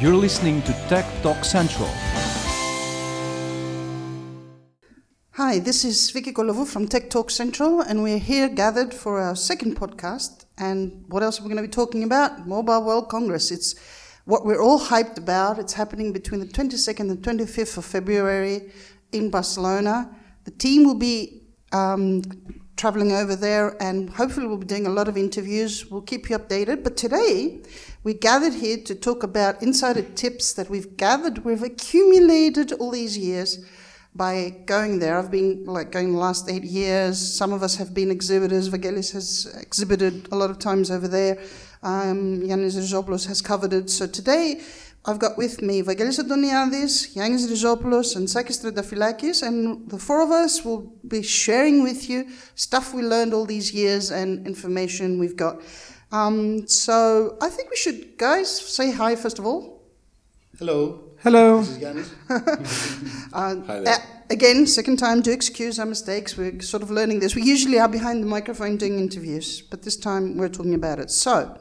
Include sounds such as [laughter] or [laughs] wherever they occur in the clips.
You're listening to Tech Talk Central. Hi, this is Vicky Kolovu from Tech Talk Central, and we're here gathered for our second podcast. And what else are we going to be talking about? Mobile World Congress. It's what we're all hyped about. It's happening between the 22nd and 25th of February in Barcelona. The team will be um, traveling over there, and hopefully, we'll be doing a lot of interviews. We'll keep you updated. But today, we gathered here to talk about insider tips that we've gathered, we've accumulated all these years by going there. I've been like going the last eight years. Some of us have been exhibitors. Vagelis has exhibited a lot of times over there. Um, Yannis Rizopoulos has covered it. So today, I've got with me Vagelis Antoniadis, Yannis Rizopoulos, and Sakis Trentafilakis, and the four of us will be sharing with you stuff we learned all these years and information we've got. Um, so I think we should, guys, say hi first of all. Hello. Hello. This is Yannis. [laughs] Uh, Hi there. uh, again, second time to excuse our mistakes. We're sort of learning this. We usually are behind the microphone doing interviews, but this time we're talking about it. So,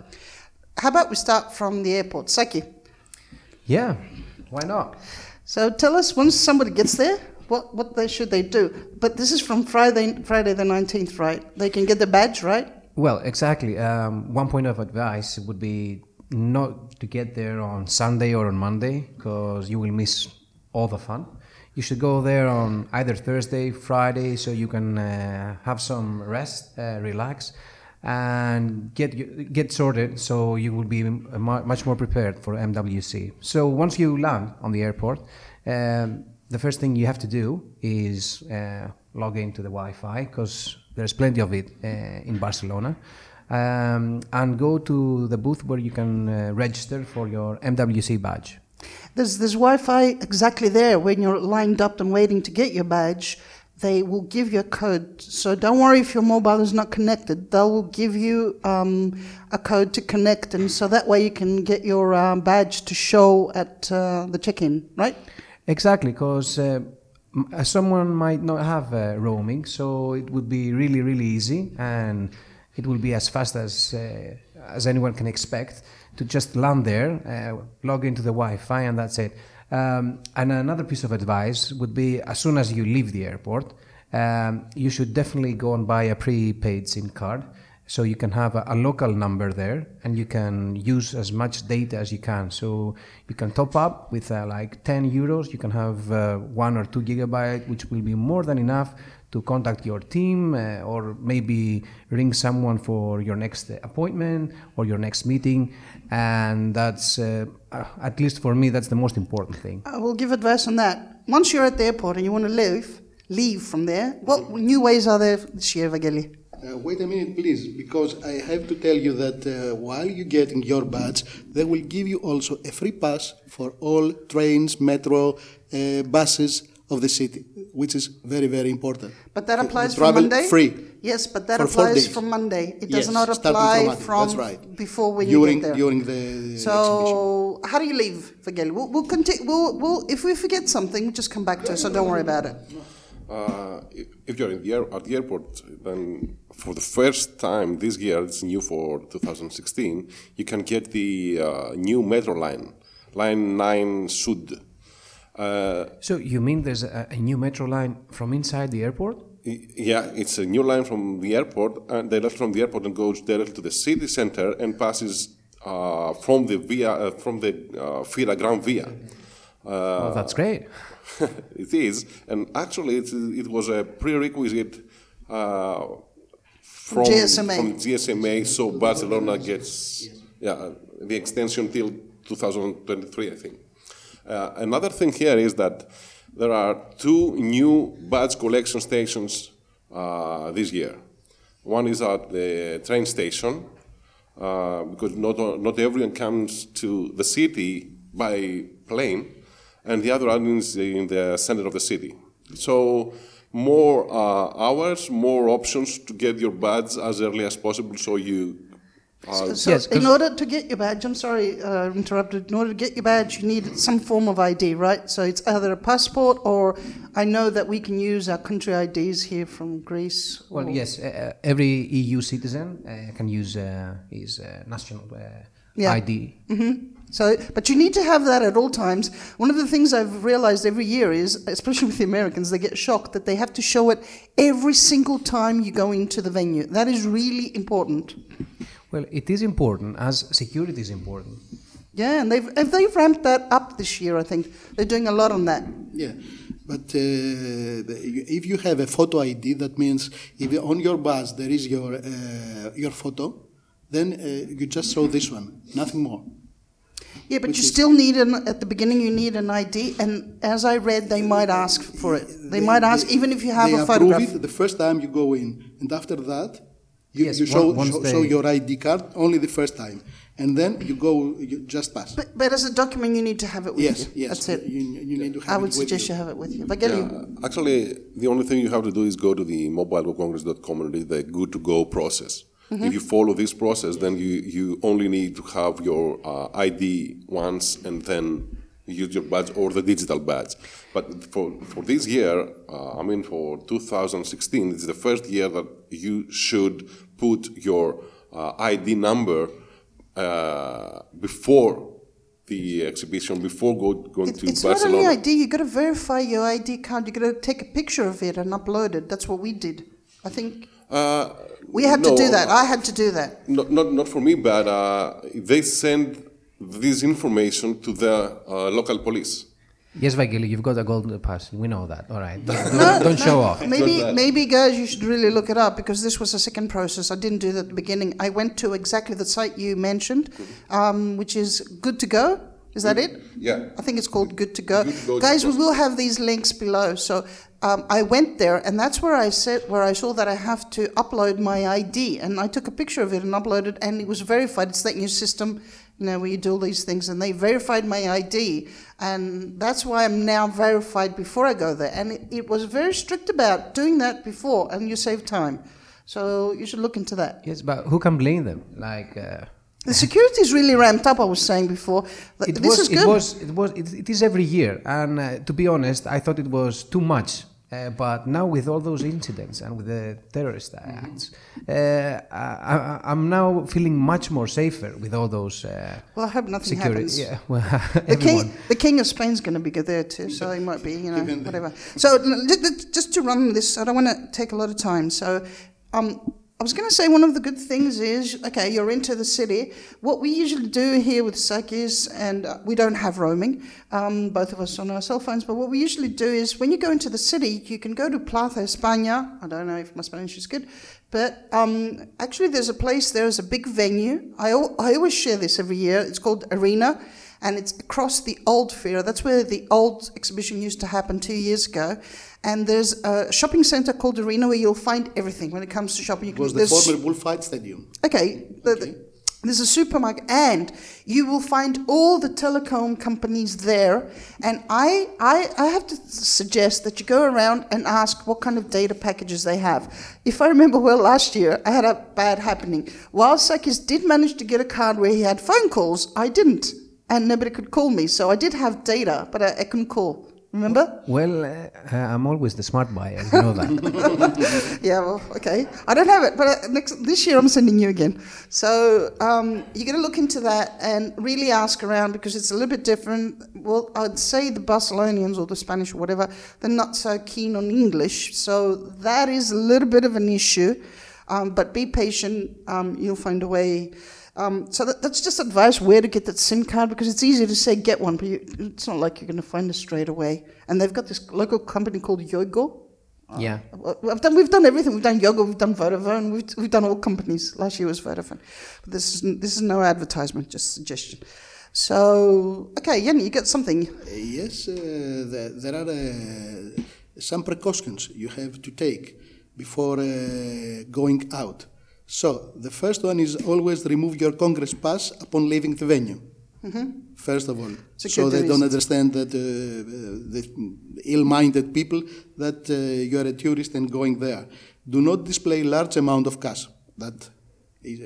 how about we start from the airport? Saki. Yeah, why not? So tell us once somebody gets there, what, what they should they do? But this is from Friday, Friday the 19th, right? They can get the badge, right? Well, exactly. Um, one point of advice would be not to get there on Sunday or on Monday because you will miss all the fun. You should go there on either Thursday, Friday, so you can uh, have some rest, uh, relax, and get get sorted. So you will be much more prepared for MWC. So once you land on the airport, um, the first thing you have to do is uh, log into the Wi-Fi because there's plenty of it uh, in Barcelona, um, and go to the booth where you can uh, register for your MWC badge. There's, there's Wi Fi exactly there when you're lined up and waiting to get your badge. They will give you a code. So don't worry if your mobile is not connected. They will give you um, a code to connect, and so that way you can get your um, badge to show at uh, the check in, right? Exactly, because uh, uh, someone might not have uh, roaming, so it would be really, really easy, and it will be as fast as uh, as anyone can expect to just land there, uh, log into the Wi-Fi, and that's it. Um, and another piece of advice would be: as soon as you leave the airport, um, you should definitely go and buy a prepaid SIM card. So you can have a, a local number there, and you can use as much data as you can. So you can top up with uh, like 10 euros. You can have uh, one or two gigabyte, which will be more than enough to contact your team, uh, or maybe ring someone for your next appointment or your next meeting. And that's, uh, uh, at least for me, that's the most important thing. I will give advice on that. Once you're at the airport and you want to leave, leave from there. What new ways are there this year, Vageli? Uh, wait a minute, please, because I have to tell you that uh, while you're getting your badge, they will give you also a free pass for all trains, metro, uh, buses of the city, which is very, very important. But that applies from Monday? free. Yes, but that for applies from Monday. It does Yes, not apply Monday. from, That's right. before when you during, get there. During the exhibition. so, how do you leave, Vageli? We'll, we'll continue. We'll, we'll, if we forget something, we'll just come back to it, so don't worry about it. Uh, if- if you're in the air, at the airport, then for the first time this year, it's new for 2016, you can get the uh, new metro line, Line 9 Sud. Uh, So you mean there's a, a new metro line from inside the airport? yeah, it's a new line from the airport, and directly from the airport and goes directly to the city center and passes uh, from the via uh, from the uh, Fira Gran Via. oh, that's great. [laughs] it is, and actually, it, it was a prerequisite uh, from, GSMA. from GSMA, so Barcelona gets yeah, the extension till 2023, I think. Uh, another thing here is that there are two new badge collection stations uh, this year. One is at the train station, uh, because not, not everyone comes to the city by plane, and the other one is in the center of the city. So more uh, hours, more options to get your badge as early as possible, so you. Uh, So, Yes, 'cause- in order to get your badge, I'm sorry, uh, interrupted. In order to get your badge, you need some form of ID, right? So it's either a passport or I know that we can use our country IDs here from Greece. Well, yes, uh, uh, every EU citizen uh, can use uh, his uh, national uh, Yeah. ID. So, but you need to have that at all times. One of the things I've realized every year is, especially with the Americans, they get shocked that they have to show it every single time you go into the venue. That is really important. Well, it is important as security is important. Yeah, and they've if they've ramped that up this year. I think they're doing a lot on that. Yeah, but uh, if you have a photo ID, that means if on your bus there is your uh, your photo, then uh, you just show this one, nothing more. Yeah, but Which you is- still need an at the beginning. You need an ID, and as I read, they might ask for it. They, might ask even if you have they a approve photograph. it the first time you go in, and after that, you, Yes, you show, once show, they- show your ID card only the first time, and then you go, you just pass. But, but as a document, you need to have it with yes, you. yes, That's it. You, you need to have I would it with suggest you. you. have it with you. But get Yeah, actually, the only thing you have to do is go to the mobilecongress.com and read the good to go process. If you follow this process, then you, you only need to have your uh, ID once and then use your badge or the digital badge. But for, for this year, uh, I mean for 2016, it's the first year that you should put your uh, ID number uh, before the exhibition, before go, going It, to it's not Barcelona. only ID. You got to verify your ID card. You got to take a picture of it and upload it. That's what we did. I think Uh, we had no, to do that. I had to do that. Not, not, not for me, but uh, they send this information to the uh, local police. Yes, Vangeli, you've got a golden pass. We know that. All right. [laughs] Don't, don't- don't show off. Maybe, maybe, guys, you should really look it up because this was a second process. I didn't do that at the beginning. I went to exactly the site you mentioned, um, which is Good to Go. Is that it? Yeah. I think it's called Good to Go. Good to Go Guys, we will have these links below. So um, I went there, and that's where I said where I saw that I have to upload my ID, and I took a picture of it and uploaded, and it was verified. It's that new system, you know, where you do all these things, and they verified my ID, and that's why I'm now verified before I go there. And it, it was very strict about doing that before, and you save time. So you should look into that. Yes, but who can blame them? Like. Uh, The security is really ramped up. I was saying before. It this was, is good. It was. It was. It, it is every year, and uh, to be honest, I thought it was too much. Uh, but now with all those incidents and with the terrorist acts, uh, I, I, I'm now feeling much more safer with all those uh, well, I hope nothing security. happens. Yeah, well, [laughs] The king, the king of Spain's going to be there too, so he might be, you know, whatever. So l- ju- ju- just to run this, I don't want to take a lot of time. So, um, I was going to say one of the good things is, okay, you're into the city. What we usually do here with Sakis, and uh, we don't have roaming, um, both of us on our cell phones, but what we usually do is when you go into the city, you can go to Plaza España. I don't know if my Spanish is good, but um, actually there's a place, there's a big venue. I, I always share this every year. It's called Arena and it's across the old fair. That's where the old exhibition used to happen two years ago. And there's a shopping centre called Arena where you'll find everything when it comes to shopping. You It was the former bullfight stadium. Okay, the, the- there's a supermarket, and you will find all the telecom companies there. And I, I, I have to suggest that you go around and ask what kind of data packages they have. If I remember well, last year I had a bad happening. While Sakis did manage to get a card where he had phone calls, I didn't, and nobody could call me. So I did have data, but I, I couldn't call. Remember? Well, uh, I'm always the smart buyer. You know that. [laughs] Yeah, well, okay. I don't have it, but uh, next this year I'm sending you again. So um, you're going to look into that and really ask around because it's a little bit different. Well, I'd say the Barcelonians or the Spanish or whatever, they're not so keen on English, so that is a little bit of an issue. Um, but be patient. Um, you'll find a way. Um, so that, that's just advice where to get that SIM card because it's easy to say get one, but you, it's not like you're going to find it straight away. And they've got this local company called Yoigo. yeah. Well, We've done, we've done everything. We've done Yoigo, we've done Vodafone, we've, we've done all companies. Last year was Vodafone. But this is, this is no advertisement, just suggestion. So, okay, Yen, you got something. Uh, Yes, uh, there, there are uh, some precautions you have to take before uh, going out. So, the first one is always remove your Congress pass upon leaving the venue. First of all, so they don't understand that uh, the ill-minded people that uh, you are a tourist and going there. Do not display large amount of cash. That is,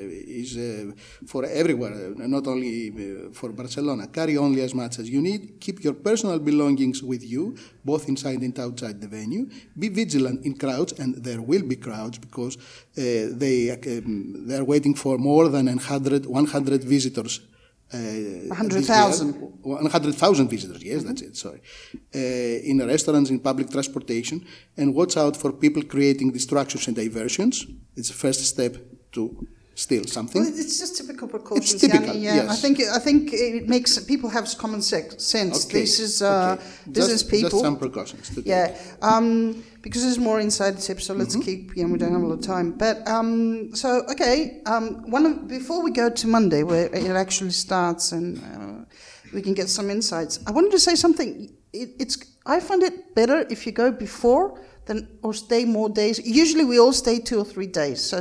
is uh, for everywhere, uh, not only uh, for Barcelona. Carry only as much as you need. Keep your personal belongings with you, both inside and outside the venue. Be vigilant in crowds, and there will be crowds because uh, they um, they are waiting for more than 100, 100 visitors Uh, 100,000. 100,000 visitors, yes, that's it, sorry. Uh, in restaurants, in public transportation, and watch out for people creating distractions and diversions. It's the first step to steal something. Well, it's just typical precautions, typical, Yanni. Yeah, yes. I think I think it makes people have common sense. Okay, This is uh, okay. business Just- people. Just some precautions. to. Yeah, um, because there's more inside tips, so let's keep. You know, we don't have a lot of time. But um, so okay, um, one of, before we go to Monday, where it actually starts, and uh, we can get some insights. I wanted to say something. It, it's I find it better if you go before than or stay more days. Usually, we all stay two or three days. So,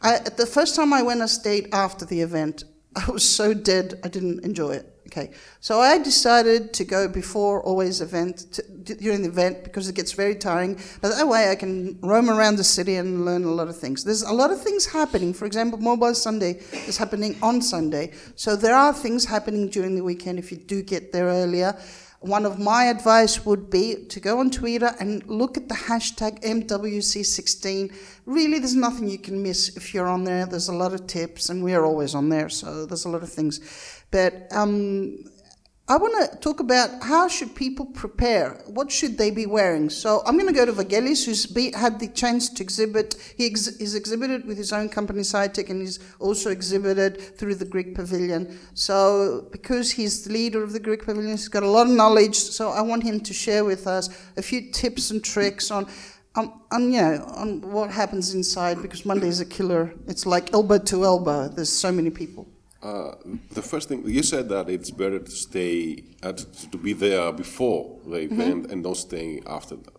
I, the first time I went, a state after the event. I was so dead, I didn't enjoy it. Okay, so I decided to go before always event to, during the event because it gets very tiring. But that way, I can roam around the city and learn a lot of things. There's a lot of things happening. For example, Mobile Sunday is happening on Sunday, so there are things happening during the weekend if you do get there earlier. One of my advice would be to go on Twitter and look at the hashtag MWC16. Really, there's nothing you can miss if you're on there. There's a lot of tips, and we're always on there, so there's a lot of things. But um, I want to talk about how should people prepare? What should they be wearing? So I'm going to go to Vagelis, who's be, had the chance to exhibit. He ex, he's exhibited with his own company, SciTech, and he's also exhibited through the Greek Pavilion. So because he's the leader of the Greek Pavilion, he's got a lot of knowledge. So I want him to share with us a few tips and tricks on. On, you know on what happens inside because Monday is a killer. It's like elbow to elbow. There's so many people. Uh, the first thing you said that it's better to stay at, to be there before the event and don't stay after that.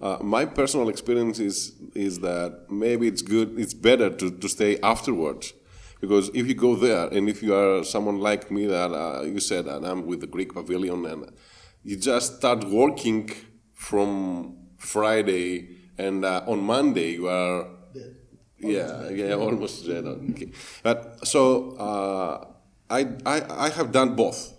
Uh, my personal experience is is that maybe it's good, it's better to, to stay afterwards, because if you go there and if you are someone like me that uh, you said that I'm with the Greek Pavilion and you just start working from Friday and uh, on Monday you are yeah, yeah, almost dead. [laughs] Okay. But so uh, I, I, I have done both,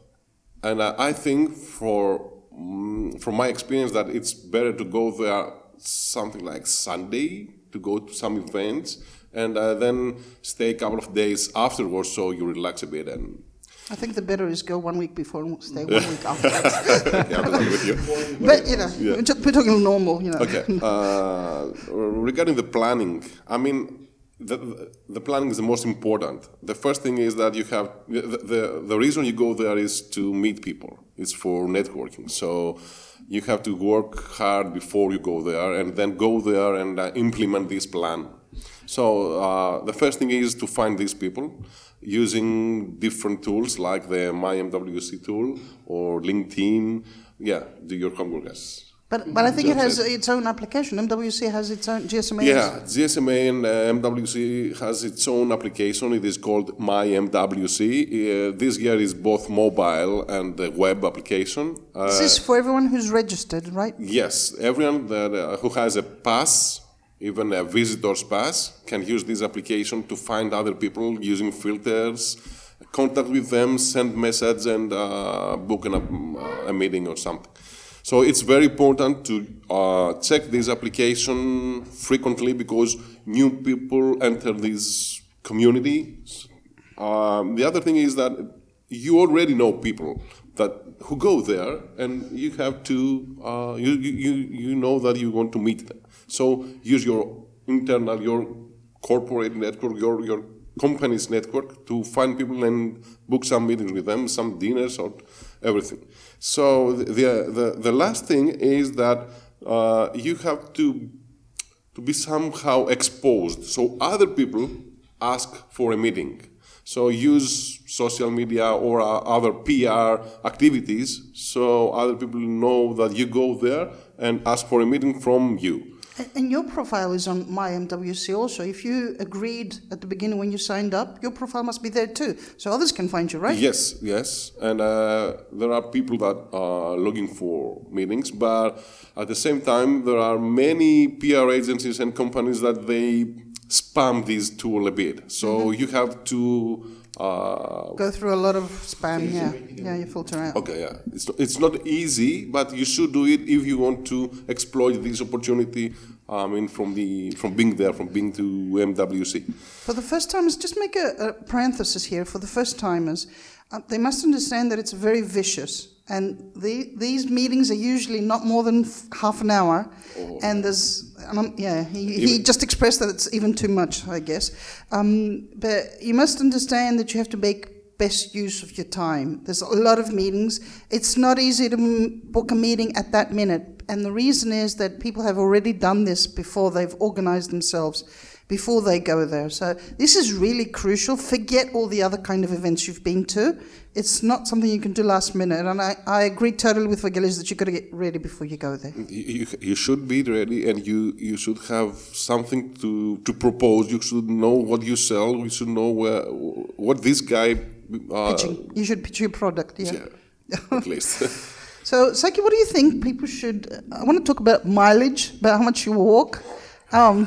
and uh, I think for mm, from my experience that it's better to go there something like Sunday to go to some events, and uh, then stay a couple of days afterwards so you relax a bit and. I think the better is go one week before and stay one week after. [laughs] okay, I'm agree with you. But you know, we're, t- we're talking normal. You know. Okay. Uh, regarding the planning, I mean, the, the planning is the most important. The first thing is that you have the, the, the reason you go there is to meet people. It's for networking. So you have to work hard before you go there, and then go there and uh, implement this plan. So uh, the first thing is to find these people using different tools like the MyMWC tool or LinkedIn. Yeah, do your homework. But, but I think it has it. its own application. MWC has its own GSMA. Yeah, GSMA and uh, MWC has its own application. It is called My MWC. Uh, this year is both mobile and uh, web application. Uh, This is for everyone who's registered, right? yes, everyone that, uh, who has a pass, even a visitor's pass, can use this application to find other people using filters, contact with them, send message, and uh, book an, uh, a meeting or something. So it's very important to uh, check this application frequently because new people enter this community. Um, the other thing is that you already know people that who go there, and you have to uh, you, you you you know that you want to meet them. So use your internal, your corporate network, your your company's network to find people and book some meetings with them, some dinners or everything. So the the, the last thing is that uh, you have to to be somehow exposed. So other people ask for a meeting. So use social media or uh, other PR activities so other people know that you go there and ask for a meeting from you. And- your profile is on my MWC also. If you agreed at the beginning when you signed up, your profile must be there too. So others can find you, right? Yes, yes, and uh, there are people that are looking for meetings, but at the same time, there are many PR agencies and companies that they spam this tool a bit. So you have to. Uh, Go through a lot of spam, yeah. Yeah, you filter out. okay, yeah, it's not, it's not easy, but you should do it if you want to exploit this opportunity. I mean, from the from being there, from being to MWC. For the first timers, just make a, a parenthesis here. For the first timers, uh, they must understand that it's very vicious. And the, these meetings are usually not more than f- half an hour. And there's, I'm- yeah, he, he just expressed that it's even too much, I guess. Um, but you must understand that you have to make best use of your time. There's a lot of meetings. It's not easy to m- book a meeting at that minute. And the reason is that people have already done this before they've organized themselves before they go there. So this is really crucial. Forget all the other kind of events you've been to. It's not something you can do last minute. And I, I agree totally with Vagelis that you've got to get ready before you go there. You, you, you should be ready and you, you should have something to, to propose. You should know what you sell. You should know where, what this guy. Uh, Pitching. You should pitch your product, yeah. yeah, [laughs] at least. So, Saki, what do you think people should? I want to talk about mileage, about how much you walk, um,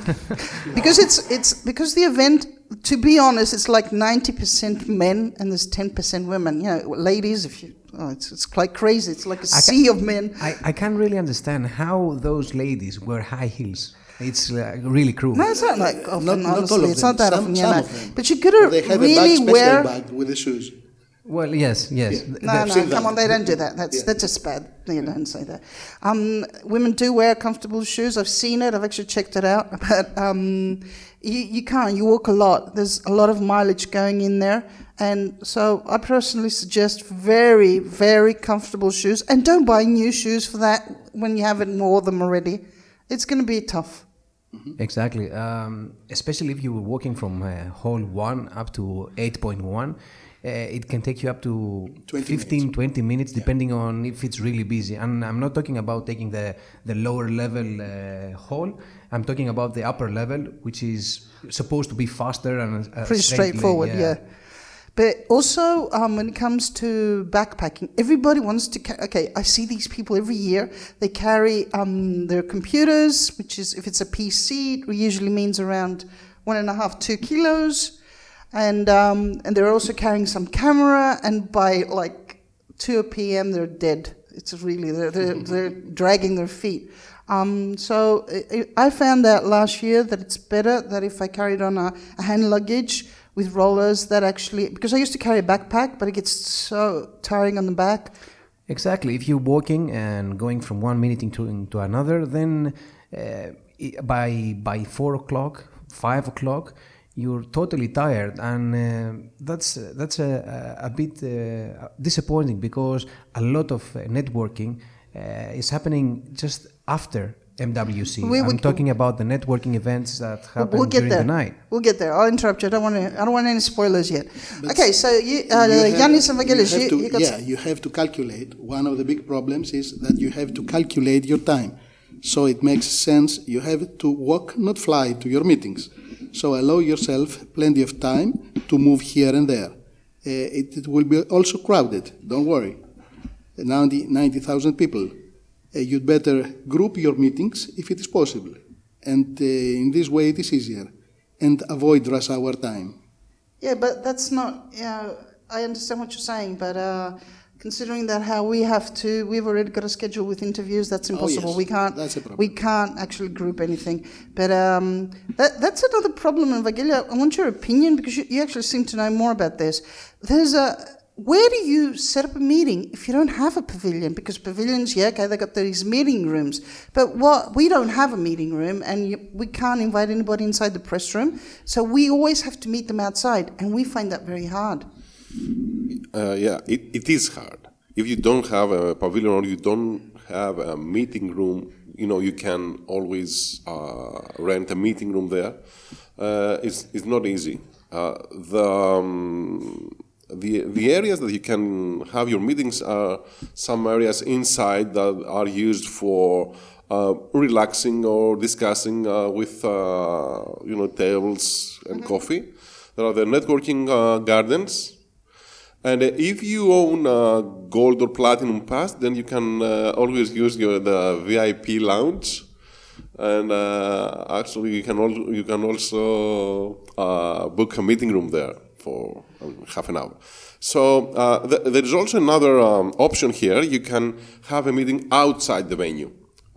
because it's it's because the event. To be honest, it's like ninety percent men and there's ten percent women. You know, ladies, if you, oh, it's it's quite crazy. It's like a I sea of men. I, I can't really understand how those ladies wear high heels. It's uh, really cruel. No, it's not like often. Not, not all honestly, of it's them. not that some, often. some Yeah, of no. them. But you gotta they have really a bag, special wear. bag with the shoes. Well, yes, yes. Yeah. No, no, come that. on, they don't do that. That's Yeah. that's just bad. You don't say that. Um, women do wear comfortable shoes. I've seen it. I've actually checked it out. [laughs] But um, you, you can't. You walk a lot. There's a lot of mileage going in there. And so I personally suggest very, very comfortable shoes. And don't buy new shoes for that when you haven't wore them already. It's going to be tough. Exactly. Um, especially if you were walking from uh, hall 1 up to 8.1, uh, it can take you up to 20 15, minutes. 20 minutes, depending on if it's really busy. And I'm not talking about taking the, the lower level uh, hall, I'm talking about the upper level, which is supposed to be faster and uh, Pretty straight lane, straightforward, yeah. But also, um, when it comes to backpacking, everybody wants to. Ca- okay, I see these people every year. They carry um, their computers, which is if it's a PC, it usually means around one and a half, two kilos, and um, and they're also carrying some camera. And by like two p.m., they're dead. It's really they're they're, [laughs] they're dragging their feet. Um, so I, I found out last year that it's better that if I carried on a, a hand luggage with rollers that actually because I used to carry a backpack, but it gets so tiring on the back. Exactly. If you're walking and going from one minute into, to another, then uh, by by four o'clock, five o'clock, you're totally tired, and uh, that's that's a, a a bit uh, disappointing because a lot of uh, networking uh, is happening just after MWC. We I'm would- talking about the networking events that happen we'll get during there. the night. We'll get there. I'll interrupt you. I don't want to. I don't want any spoilers yet. okay, so you, uh, You have- Yanis and you Vangelis, have you, to- you got yeah, you have to calculate. One of the big problems is that you have to calculate your time. So it makes sense. You have to walk, not fly, to your meetings. So allow yourself plenty of time to move here and there. Uh, it, it will be also crowded. Don't worry. 90 90,000 people. Uh, you'd better group your meetings if it is possible. And uh, in this way, it is easier. And avoid rush hour time. Yeah, but that's not. Yeah, I understand what you're saying, but uh, considering that how we have to, we've already got a schedule with interviews. That's impossible. Oh, yes, We can't. that's a problem. We can't actually group anything. But um, that, that's another problem. And Vagelia, I want your opinion because you, you actually seem to know more about this. There's a. Where do you set up a meeting if you don't have a pavilion? Because pavilions, yeah, okay, they got these meeting rooms, but what we don't have a meeting room, and you, we can't invite anybody inside the press room. So we always have to meet them outside, and we find that very hard. Uh, yeah, it, it is hard. If you don't have a pavilion or you don't have a meeting room, you know, you can always uh, rent a meeting room there. Uh, it's, it's not easy. Uh, the, um, the, the areas that you can have your meetings are some areas inside that are used for uh, relaxing or discussing uh, with, uh, you know, tables and coffee. There are the networking uh, gardens, and uh, if you own a gold or platinum pass, then you can uh, always use your the VIP lounge, and uh, actually you can al- you can also book a meeting room there for um, half an hour. So uh, th- there is also another um, option here. You can have a meeting outside the venue.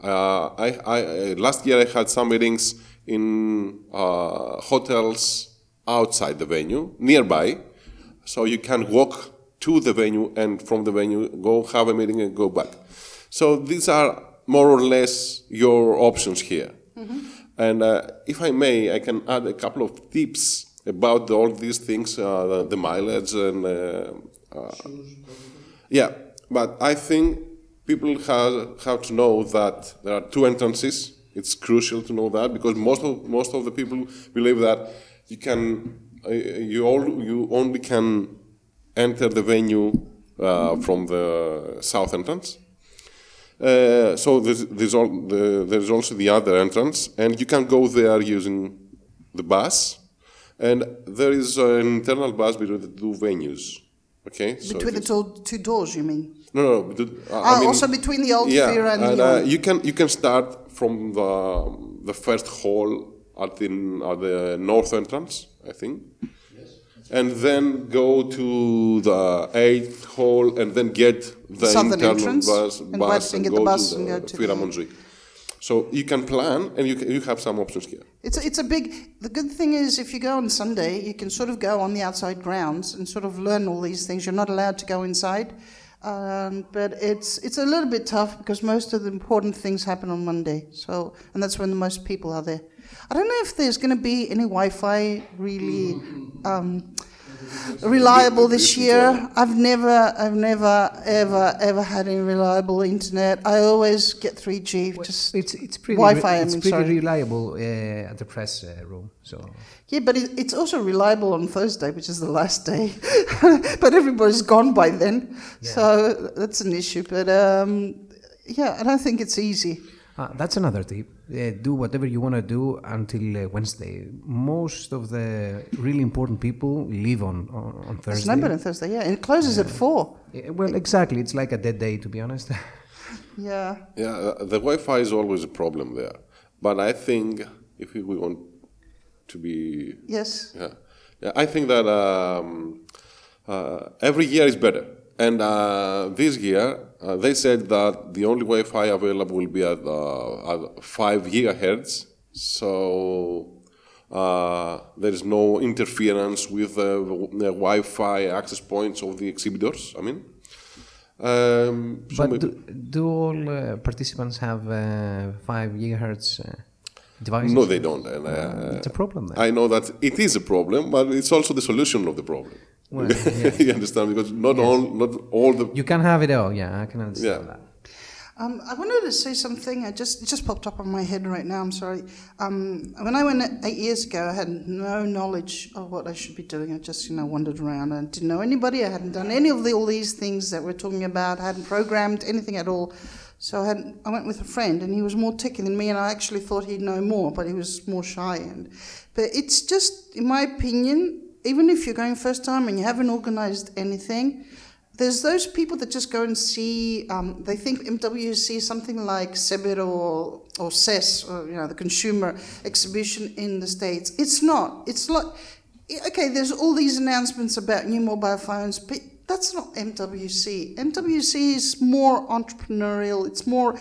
Uh, I, I, last year I had some meetings in uh, hotels outside the venue, nearby, so you can walk to the venue and from the venue go have a meeting and go back. So these are more or less your options here. And uh, if I may, I can add a couple of tips about all these things, uh, the, the mileage and uh, uh, yeah. But I think people have, have to know that there are two entrances. It's crucial to know that because most of most of the people believe that you can you all you only can enter the venue uh, from the south entrance. Uh, so there's, there's, all, the, there's also the other entrance, and you can go there using the bus, and there is an internal bus between the two venues. Okay, so Between the two, two doors, you mean? no, no, no. uh, Ah, I mean, also between the old yeah, sphere and, and the uh, you can you can start from the the first hall at the at the north entrance, I think, and then go to the eighth hall and then get the Southern internal entrance, bus, and bus what- and get the bus to and the go the- Montjuic. So you can plan and you can, you have some options here. It's a, it's a big. The good thing is, if you go on Sunday, you can sort of go on the outside grounds and sort of learn all these things. You're not allowed to go inside, um, but it's it's a little bit tough because most of the important things happen on Monday. So, and that's when the most people are there. I don't know if there's going to be any Wi-Fi really um, reliable this year. I've never, I've never, ever, ever had any reliable internet. I always get 3G. Just It's it's pretty Wi-Fi, I it's mean, pretty sorry. reliable uh, at the press uh, room. So Yeah, but it, it's also reliable on Thursday, which is the last day. [laughs] but everybody's gone by then, so that's an issue. But um, yeah, I don't think it's easy. Uh, that's another tip. Uh, do whatever you want to do until uh, Wednesday. Most of the really important people leave on on, on It's Thursday. numbered on Thursday, yeah, and it closes at four. Yeah, well, exactly. It's like a dead day, to be honest. [laughs] Yeah, Yeah, uh, the Wi-Fi is always a problem there. But I think if we want to be yes, Yeah, yeah. I think that um, uh, every year is better. And uh, this year, uh, they said that the only Wi-Fi available will be at, uh, at five gigahertz. So uh, there is no interference with uh, the Wi-Fi access points of the exhibitors. I mean, um, so but do, do all uh, participants have uh, five gigahertz devices? no, they don't. And, It's a problem then. I know that it is a problem, but it's also the solution of the problem. Well, [laughs] you understand? Because not all, not all the You can have it all. Yeah, I can understand Yeah. that. Um, I wanted to say something. I just it just popped up on my head right now. I'm sorry. Um, when I went eight years ago, I had no knowledge of what I should be doing. I just you know wandered around. I didn't know anybody. I hadn't done any of the, all these things that we're talking about. I hadn't programmed anything at all. So I, had, I went with a friend, and he was more techy than me, and I actually thought he'd know more, but he was more shy. And but it's just, in my opinion, even if you're going first time and you haven't organised anything, there's those people that just go and see. Um, they think MWC is something like CEBIT or or CES, or you know, the consumer exhibition in the states. It's not. It's like okay. There's all these announcements about new mobile phones, but that's not MWC. MWC is more entrepreneurial. It's more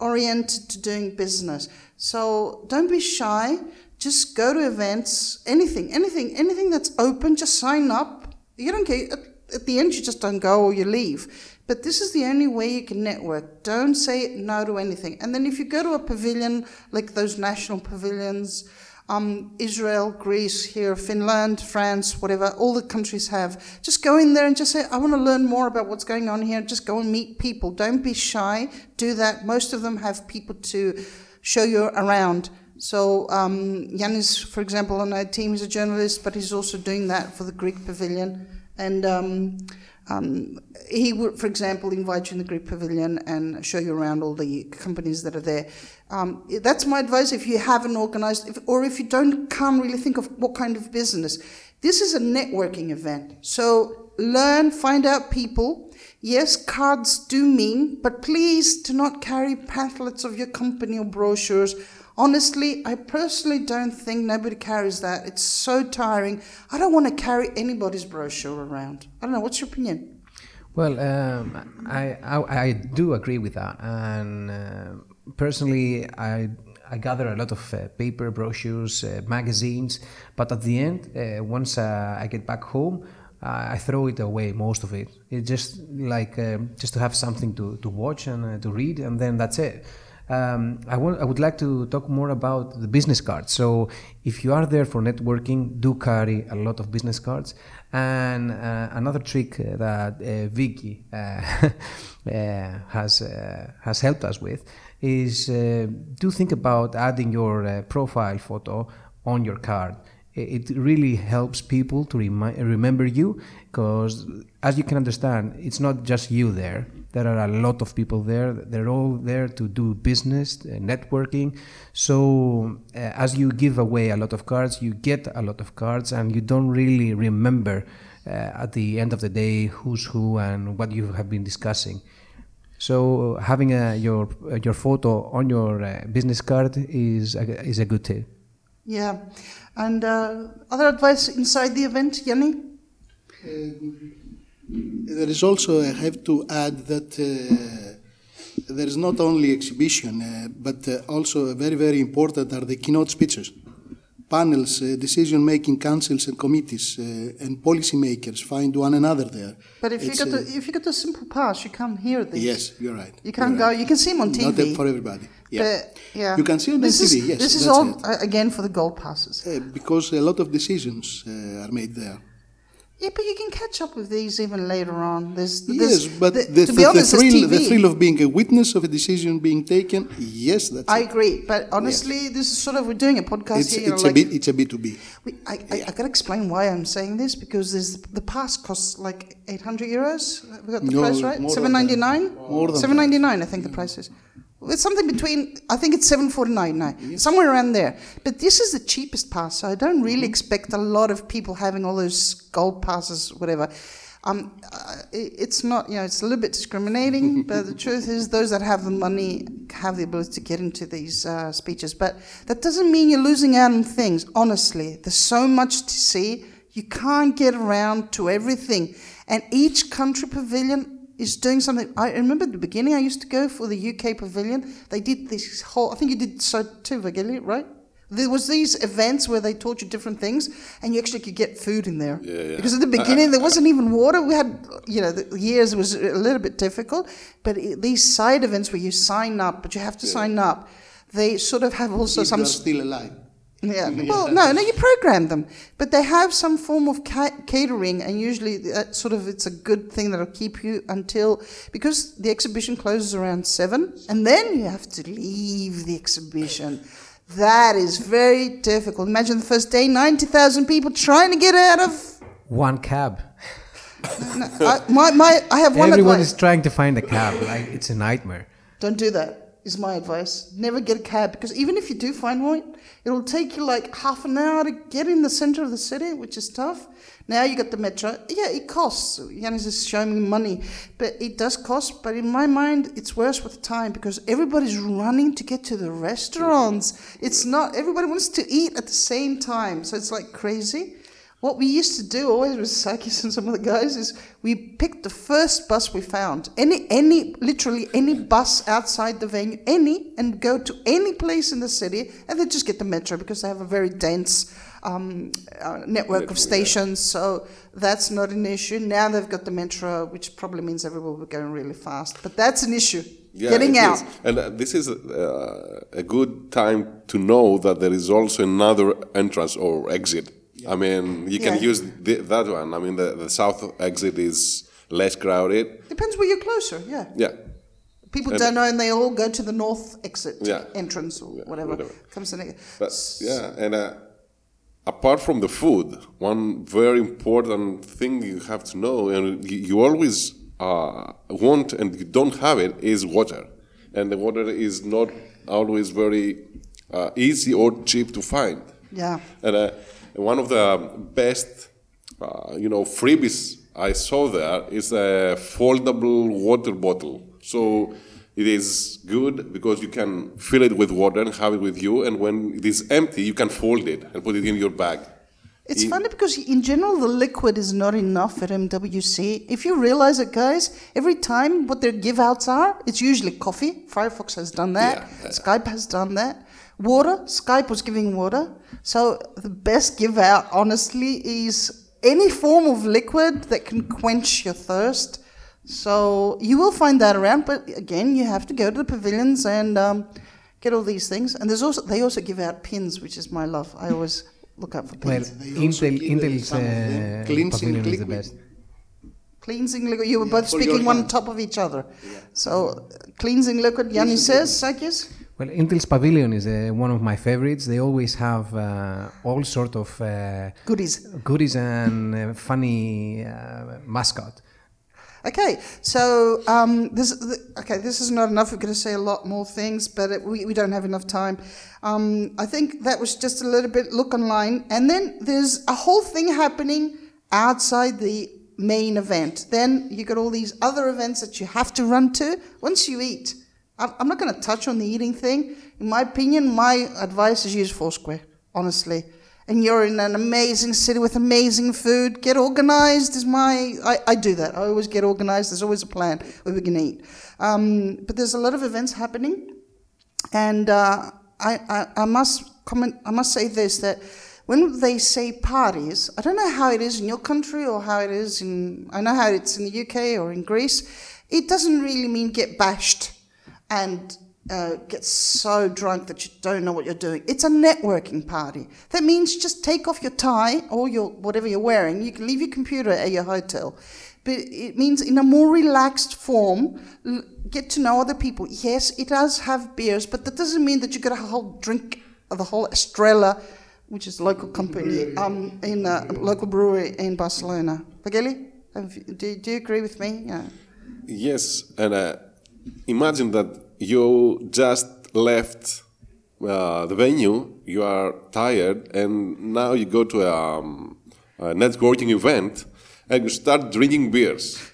oriented to doing business. So don't be shy. Just go to events. Anything, anything, anything that's open. Just sign up. You don't care. At, at the end, you just don't go or you leave. But this is the only way you can network. Don't say no to anything. And then if you go to a pavilion, like those national pavilions, um, Israel, Greece, here, Finland, France, whatever, all the countries have. Just go in there and just say, I want to learn more about what's going on here. Just go and meet people. Don't be shy. Do that. Most of them have people to show you around. So um, Yanis, for example, on our team, is a journalist, but he's also doing that for the Greek pavilion. And um, um, he would, for example, invite you in the Greek pavilion and show you around all the companies that are there. Um, that's my advice if you haven't organized, if, or if you don't can't really think of what kind of business. This is a networking event. So learn, find out people. Yes, cards do mean, but please do not carry pamphlets of your company or brochures. Honestly, I personally don't think nobody carries that. It's so tiring. I don't want to carry anybody's brochure around. I don't know. What's your opinion? Well, um, I, I I do agree with that, and uh, personally, I I gather a lot of uh, paper brochures, uh, magazines, but at the end, uh, once uh, I get back home, I throw it away, most of it. It's just like um, just to have something to, to watch and uh, to read, and then that's it. Um, I, want, I would like to talk more about the business cards. So, if you are there for networking, do carry a lot of business cards. And uh, another trick uh, that uh, Vicky uh, [laughs] uh, has uh, has helped us with is do think about adding your profile photo on your card. It it really helps people to remi- remember you because, as you can understand, it's not just you there. There are a lot of people there. They're all there to do business, uh, networking. So, uh, as you give away a lot of cards, you get a lot of cards, and you don't really remember uh, at the end of the day who's who and what you have been discussing. So having a, your uh, your photo on your uh, business card is a, is a good tip. Yeah. And uh, other advice inside the event, Yanni? There is also, I have to add that uh, there is not only exhibition, uh, but uh, also very, very important are the keynote speeches. Panels, uh, decision-making councils and committees, uh, and policymakers find one another there. But if you It's, got uh, the, if you got a simple pass, you can't hear these. Yes, you're right. You can't go. right. You can see them on TV. Not for everybody. Yeah. But, yeah. You can see on this TV, Is, yes, This is all it. uh, again for the gold passes. Uh, because a lot of decisions uh, are made there. Yeah, but you can catch up with these even later on. There's, Yes, but the- the, to the, be honest, the there's thrill, the thrill of being a witness of a decision being taken, yes, that's I it. agree, but honestly, this is sort of we're doing a podcast It's, here. it's, like, a bit, it's a B2B. we, I, I, I gotta explain why I'm saying this because there's the pass costs like 800 euros. We got the No, price right. 799. More than 799, I think the price is. It's something between. I think it's 749 now, somewhere around there. But this is the cheapest pass, so I don't really Mm-hmm. expect a lot of people having all those gold passes, whatever. Um, uh, it's not, you know, it's a little bit discriminating, [laughs] but the truth is, those that have the money have the ability to get into these uh, speeches. But that doesn't mean you're losing out on things. Honestly, there's so much to see. You can't get around to everything, and each country pavilion is doing something. I remember at the beginning, I used to go for the UK pavilion. They did this whole. I think you did so too, Vageli, right? There was these events where they taught you different things, and you actually could get food in there. Yeah, yeah. Because at the beginning there wasn't even water. We had, you know, the years was a little bit difficult. But it, these side events where you sign up, but you have to sign up, they sort of have also if some. you are still alive. Yeah. Well, no, no, you program them, but they have some form of ca- catering, and usually that sort of it's a good thing that'll keep you until because the exhibition closes around seven, and then you have to leave the exhibition. That is very difficult. Imagine the first day, ninety thousand people trying to get out of. One cab. I, my, my, I have one Everyone is trying to find a cab. Like it's a nightmare. Don't do that. Is my advice. Never get a cab because even if you do find one, it'll take you like half an hour to get in the center of the city, which is tough. Now you got the metro. Yeah, it costs. Yanis is showing me money, but it does cost. But in my mind, it's worse with time because everybody's running to get to the restaurants. It's not. Everybody wants to eat at the same time, so it's like crazy. What we used to do always with Sakis and some of the guys is we picked the first bus we found, any, any, literally any bus outside the venue, any, and go to any place in the city, and then just get the metro because they have a very dense um, uh, network of stations. So that's not an issue. Now they've got the metro, which probably means everyone will be going really fast, but that's an issue. Yeah, Getting out. is. And uh, this is uh, a good time to know that there is also another entrance or exit. I mean, you can Yeah. use the, that one. I mean, the, the south exit is less crowded. Depends where you're closer. Yeah. Yeah. People And- don't know, and they all go to the north exit Yeah. entrance or whatever. whatever. Comes next. But yeah, and uh, apart from the food, one very important thing you have to know, and you, you always uh, want and you don't have it, is water. And the water is not always very uh, easy or cheap to find. Yeah. And uh, one of the best, uh, you know, freebies I saw there is a foldable water bottle. So it is good because you can fill it with water and have it with you, and when it is empty, you can fold it and put it in your bag. It's In- funny because in general the liquid is not enough at MWC. If you realize it, guys, every time what their give outs are, it's usually coffee. Firefox has done that. Yeah. Skype has done that. Water. Skype was giving water. So the best give out, honestly, is any form of liquid that can quench your thirst. So you will find that around, but again, you have to go to the pavilions and um, get all these things. And there's also they also give out pins, which is my love. I always look out for pins. They also Intel, Intel's some of them uh, cleansing pavilion is the liquid. best. Cleansing liquid. You were Yeah, both speaking one on top of each other. So uh, cleansing liquid. Yanni says, Sakis. Well, Intel's Pavilion is uh, one of my favorites. They always have uh, all sort of uh, Goodies. goodies and uh, funny uh, mascot. Okay, so um, this th- okay. This is not enough. We're going to say a lot more things, but it, we, we don't have enough time. Um, I think that was just a little bit look online, and then there's a whole thing happening outside the main event. Then you got all these other events that you have to run to once you eat. I'm, not going to touch on the eating thing. In my opinion, my advice is use Foursquare. Honestly and you're in an amazing city with amazing food, get organized is my. I, I do that. I always get organized. There's always a plan where we're going to eat. Um, but there's a lot of events happening. And uh, I, I, I must comment, I must say this that when they say parties, I don't know how it is in your country or how it is in, I know how it's in the UK or in Greece. It doesn't really mean get bashed and uh, get so drunk that you don't know what you're doing. It's a networking party. That means just take off your tie or your whatever you're wearing. You can leave your computer at your hotel. But it means in a more relaxed form, get to know other people. Yes, it does have beers, but that doesn't mean that you get a whole drink of the whole Estrella, which is a local company, um, in a local brewery in Barcelona. Vageli, do, do you agree with me? Yeah. Yes, and uh, imagine that you just left uh, the venue, you are tired, and now you go to a, um, a networking event and you start drinking beers.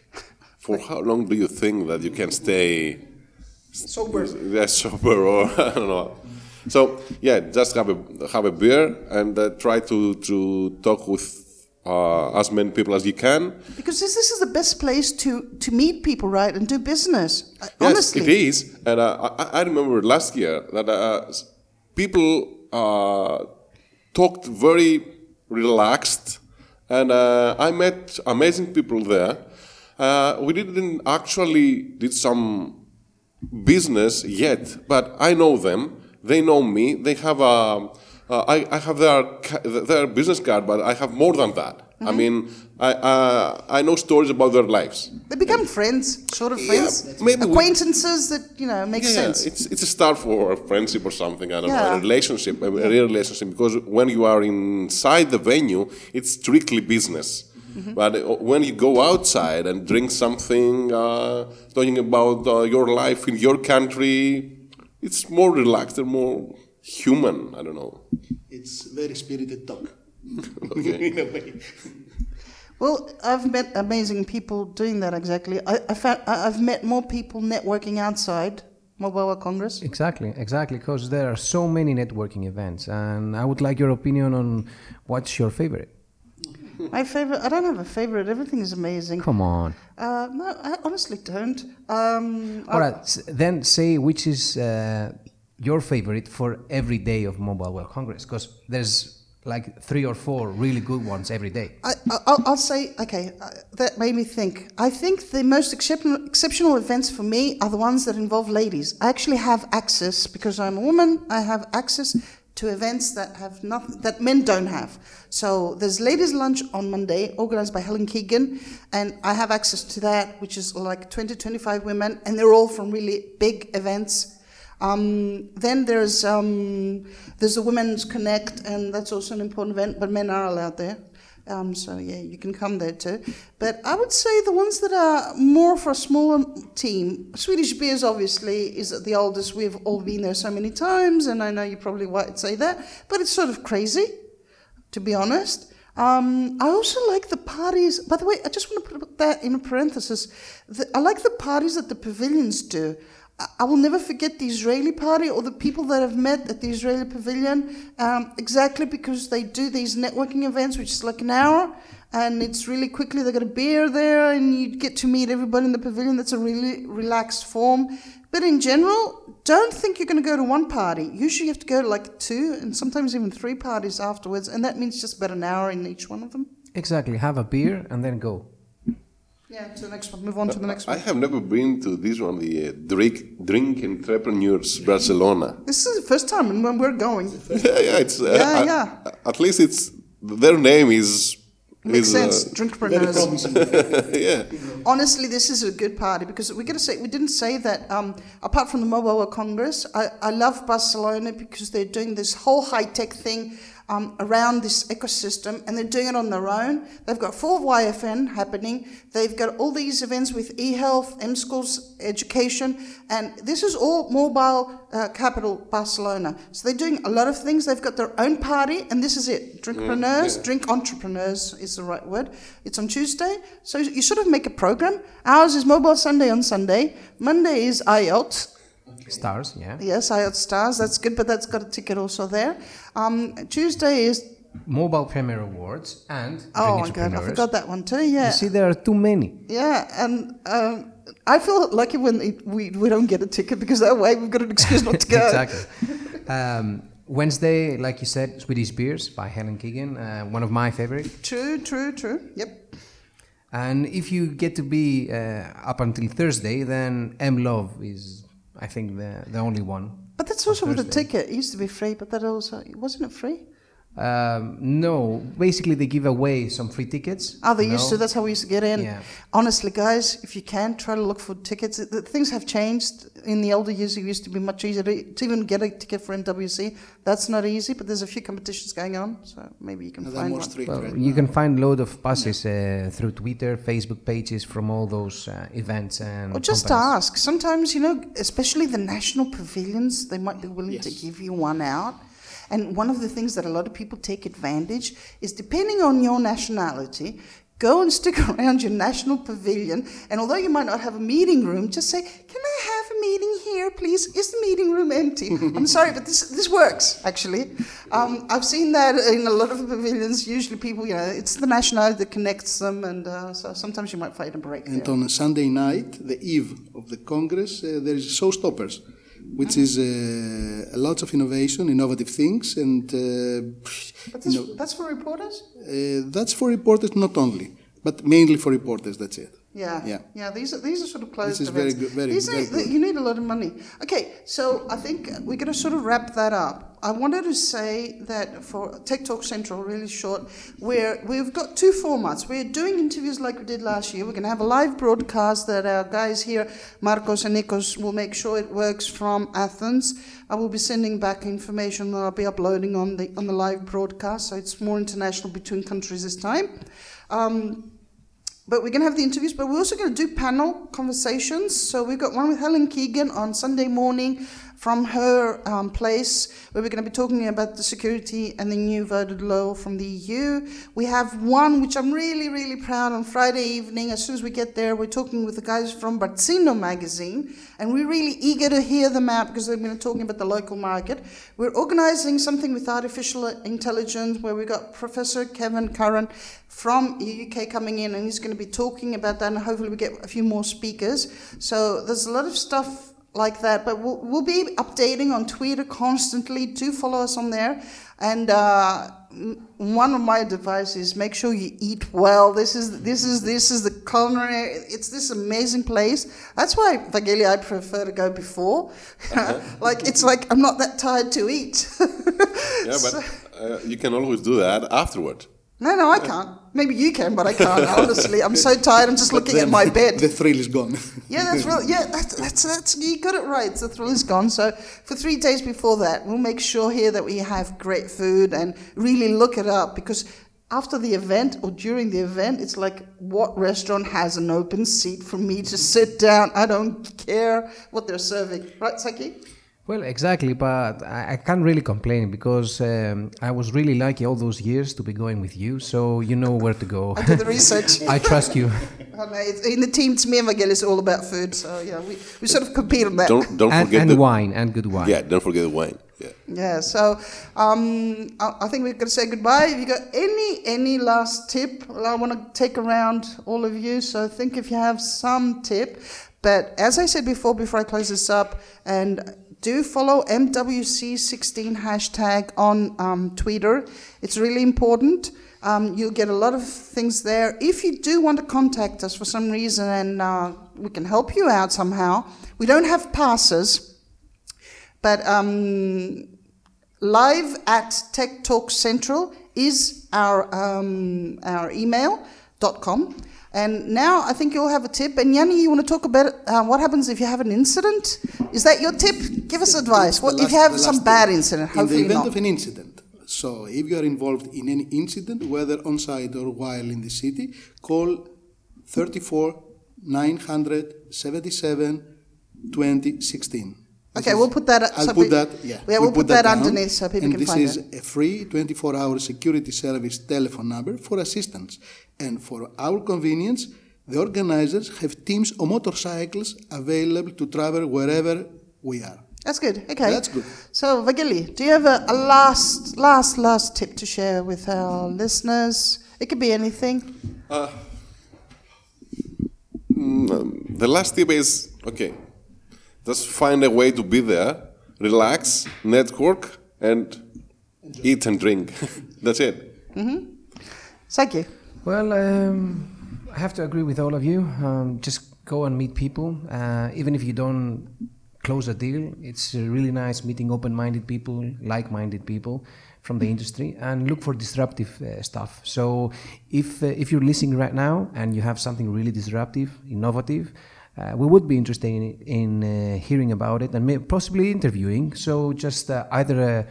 For how long do you think that you can stay Sober. yeah, sober or [laughs] I don't know? So yeah, just have a have a beer and uh, try to to talk with uh, as many people as you can. Because this, this is the best place to, to meet people, right, and do business. Uh, Yes, Honestly. it is. And uh, I, I remember last year that uh, people uh, talked very relaxed, and uh, I met amazing people there. Uh, we didn't actually did some business yet, but I know them. They know me. They have a. Uh, I, I have their their business card, but I have more than that. I mean, I uh, I know stories about their lives. They become friends, sort of Yeah, friends. maybe we- Acquaintances that, you know, make Yeah, sense. it's it's a start for a friendship or something. I don't know, a relationship, a, a real relationship. Because when you are inside the venue, it's strictly business. Mm-hmm. But uh, when you go outside and drink something, uh, talking about uh, your life in your country, it's more relaxed and more human. I don't know. It's very spirited talk. [laughs] Okay. [laughs] in a way. Well, I've met amazing people doing that exactly. I, I found, I- I've met more people networking outside Mobile World Congress. Exactly, exactly, because there are so many networking events, and I would like your opinion on what's your favorite. My favorite, I don't have a favorite, everything is amazing. Come on. Uh, no, I honestly don't. Um, All right, s- then say which is uh, your favorite for every day of Mobile World Congress, because there's like three or four really good ones every day. I, I- I'll, I'll say, okay, uh, that made me think. I think the most exceptional, exceptional events for me are the ones that involve ladies. I actually have access, because I'm a woman, I have access to events that have nothing, that men don't have. So there's ladies' lunch on Monday, organized by Helen Keegan, and I have access to that, which is like 20, 25 women, and they're all from really big events. Um, then there's um, there's the Women's Connect, and that's also an important event, but men are allowed there. Um, so yeah, you can come there too. But I would say the ones that are more for a smaller team, Swedish Beers obviously is the oldest. We've all been there so many times, and I know you probably won't say that, but it's sort of crazy, to be honest. Um, I also like the parties. By the way, I just want to put that in a parenthesis. The, I like the parties that the pavilions do. I- will never forget the Israeli party or the people that I've met at the Israeli pavilion, um, exactly because they do these networking events, which is like an hour, and it's really quickly. They got a beer there, and you get to meet everybody in the pavilion. That's a really relaxed form. But in general, don't think you're going to go to one party. Usually, you have to go to like two, and sometimes even three parties afterwards, and that means just about an hour in each one of them. Exactly. Have a beer and then go. Yeah, to the next one. Move on to the next one. I have never been to this one, the uh, Drink, Drink Entrepreneurs Barcelona. This is the first time and when we're going. [laughs] yeah, yeah, it's uh, Yeah, at- yeah. At least it's their name is Makes is, sense. uh, Drinkpreneurs. [laughs] yeah. Honestly, this is a good party because we got to say we didn't say that. Um, apart from the Mobile World Congress, I, I love Barcelona because they're doing this whole high tech thing um, around this ecosystem, and they're doing it on their own. They've got 4YFN happening. They've got all these events with e-health, mSchools, education, and this is all mobile uh, capital Barcelona. So they're doing a lot of things. They've got their own party, and this is it. Drinkpreneurs, drink entrepreneurs is the right word. It's on Tuesday, so you sort of make a program. Ours is Mobile Sunday on Sunday. Monday is IELTS. Stars, yeah. Yes, IELTS stars. That's good, but that's got a ticket also there. Um, Tuesday is Mobile Premier Awards and oh my god, I forgot that one too. Yeah, You see, there are too many. yeah, and um, I feel lucky when it, we we don't get a ticket because that way we've got an excuse not to go. [laughs] exactly. Um, Wednesday, like you said, Swedish Beers by Helen Keegan, uh, one of my favorite. True, true, true. Yep. And if you get to be uh, up until Thursday, then MLove is, I think, the the only one. But that's also with the ticket. It used to be free, but that also wasn't it free? Um, no, basically they give away some free tickets. Oh, they you used know. to. That's how we used to get in. Yeah. Honestly, guys, if you can, try to look for tickets. The- the Things have changed. In the older years, it used to be much easier to, to even get a ticket for MWC. That's not easy, but there's a few competitions going on, so maybe you can They're find more one. Well, right you now. can find load of passes uh, through Twitter, Facebook pages from all those uh, events and. Or just companies. ask. Sometimes, you know, especially the national pavilions, they might be willing to give you one out. And one of the things that a lot of people take advantage is depending on your nationality, go and [laughs] stick around your national pavilion. And although you might not have a meeting room, just say, Can I have a meeting here, please? Is the meeting room empty? [laughs] I'm sorry, but this, this works, actually. Um, I've seen that in a lot of the pavilions. Usually, people, you know, it's the nationality that connects them. And uh, so sometimes you might find a break And there. on a Sunday night, the eve of the Congress, uh, there is Showstoppers, which is uh, a lot of innovation, innovative things, and uh, But you know, that's for reporters? uh, that's for reporters not only, but mainly for reporters. That's it. Yeah, Yeah. yeah. These are these are sort of closed This is very good- very- these very are, good. You need a lot of money. Okay, so I think we're going to sort of wrap that up. I wanted to say that for Tech Talk Central, really short, where we've got two formats. We're doing interviews like we did last year. We're going to have a live broadcast that our guys here, Marcos and Nikos, will make sure it works from Athens. I will be sending back information that I'll be uploading on the on the live broadcast, so it's more international between countries this time. Um, but we're going to have the interviews, but we're also going to do panel conversations. So we've got one with Helen Keegan on Sunday morning from her um, place, where we're going to be talking about the security and the new voted law from the EU. We have one which I'm really, really proud on Friday evening. As soon as we get there, we're talking with the guys from Barcinno magazine, and we're really eager to hear them out because they're going to be talking about the local market. We're organizing something with artificial intelligence where we've got Professor Kevin Curran from UK coming in, and he's going to be talking about that, and hopefully we get a few more speakers. So there's a lot of stuff like that, but we'll, we'll be updating on Twitter constantly. Do follow us on there. And uh, one of my advice is make sure you eat well. This is this is this is the culinary. It's this amazing place. That's why Vagelia I prefer to go before. [laughs] like it's like I'm not that tired to eat. [laughs] Yeah, but uh, you can always do that afterward. No, no, I can't. Maybe you can, but I can't. [laughs] Honestly, I'm so tired. I'm just looking at my [laughs] bed. The thrill is gone. Yeah, that's real. Yeah, that's, that's that's you got it right. The thrill is gone. So for three days before that, we'll make sure here that we have great food and really look it up because after the event or during the event, it's like what restaurant has an open seat for me to sit down? I don't care what they're serving, right, Saki? Well, exactly, but I, I can't really complain because um, I was really lucky all those years to be going with you, so you know where to go. I did the research. [laughs] I trust you. [laughs] I know, in the team, it's me and Vagelis, it's all about food. So yeah, we, we sort of compete on that. Don't don't and forget and the wine, and good wine. yeah. Don't forget the wine. Yeah. Yeah, so um, I, I think we're going to say goodbye. If you got any any last tip, well, I want to take around all of you. So think if you have some tip. But as I said before, before I close this up, and do follow MWC16 hashtag on um, Twitter. It's really important. Um, you'll get a lot of things there. If you do want to contact us for some reason and uh, we can help you out somehow, we don't have passes, but um, live at Tech Talk Central is our, um, our email com. And now I think you'll have a tip. And Yanni, you want to talk about uh, what happens if you have an incident? Is that your tip? Give us advice. What if you have some last bad incident? In the event not. of an incident, so if you are involved in any incident, whether on site or while in the city, call 34 977 2016. This Okay, is- we'll put that I'll so put that. Yeah, Yeah, we'll put that down. underneath so people and can find it. And this is a free 24-hour security service telephone number for assistance. And for our convenience, the organizers have teams of motorcycles available to travel wherever we are. That's good. Okay. That's good. So, Vageli, do you have a, a last, last, last tip to share with our listeners? It could be anything. Uh, mm, um, the last tip is okay. Just find a way to be there, relax, network, and eat and drink. [laughs] That's it. Mm-hmm. Thank you. Well, um, I have to agree with all of you. Um, just go and meet people. Uh, even if you don't close a deal, it's really nice meeting open minded people, like minded people from the industry, and look for disruptive uh, stuff. So, if, uh, if you're listening right now and you have something really disruptive, innovative, uh, we would be interested in, in uh, hearing about it and may, possibly interviewing. So just uh, either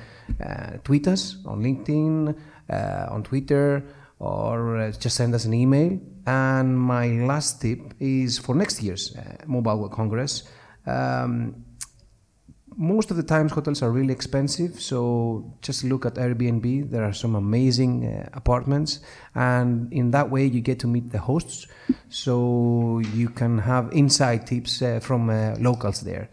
tweet us on LinkedIn, on Twitter, or uh, just send us an email. And my last tip is for next year's uh, Mobile World Congress. Um, most of the times hotels are really expensive so just look at airbnb there are some amazing uh, apartments and in that way you get to meet the hosts so you can have inside tips uh, from uh, locals there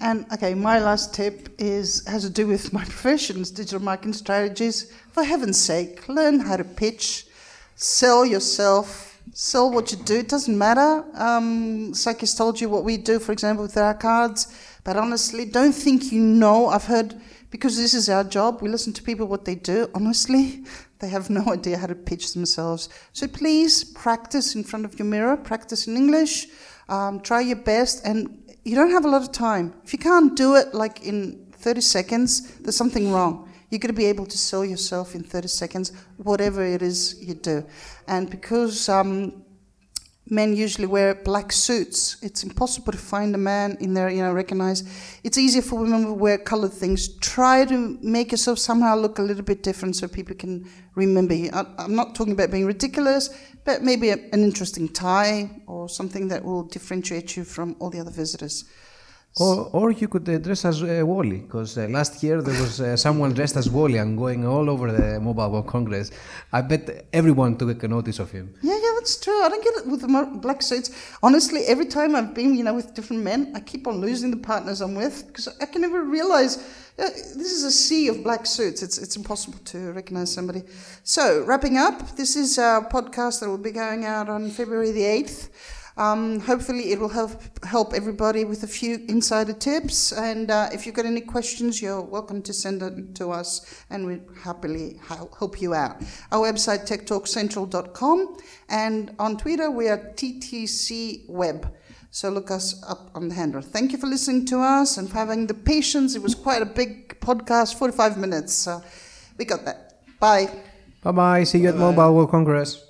And okay, my last tip is has to do with my [laughs] professions, digital marketing strategies. For heaven's sake, learn how to pitch, sell yourself, sell what you do. It doesn't matter. Um, Sakis told you what we do, for example, with our cards. But honestly, don't think you know. I've heard because this is our job. We listen to people what they do. Honestly, [laughs] they have no idea how to pitch themselves. So please practice in front of your mirror. Practice in English. Um, try your best, and you don't have a lot of time. If you can't do it like in 30 seconds, there's something wrong. You're going to be able to sell yourself in 30 seconds, whatever it is you do. And because um, men usually wear black suits, it's impossible to find a man in there, you know, recognize. It's easier for women to wear colored things. Try to make yourself somehow look a little bit different so people can remember you. I'm not talking about being ridiculous, but maybe an interesting tie or something that will differentiate you from all the other visitors. Or, or you could uh, dress as uh, Wally, because uh, last year there was uh, someone dressed as Wally and going all over the Mobile World Congress. I bet everyone took a notice of him. Yeah, yeah, that's true. I don't get it with the black suits. Honestly, every time I've been, you know, with different men, I keep on losing the partners I'm with because I can never realize uh, this is a sea of black suits. It's it's impossible to recognize somebody. So, wrapping up, this is our podcast that will be going out on February the eighth. Um, hopefully, it will help help everybody with a few insider tips. And uh, if you've got any questions, you're welcome to send them to us, and we will happily help you out. Our website techtalkcentral.com, and on Twitter we are TTC Web. So look us up on the handle. Thank you for listening to us and for having the patience. It was quite a big podcast, 45 minutes. So we got that. Bye. Bye bye. See you at Mobile World Congress.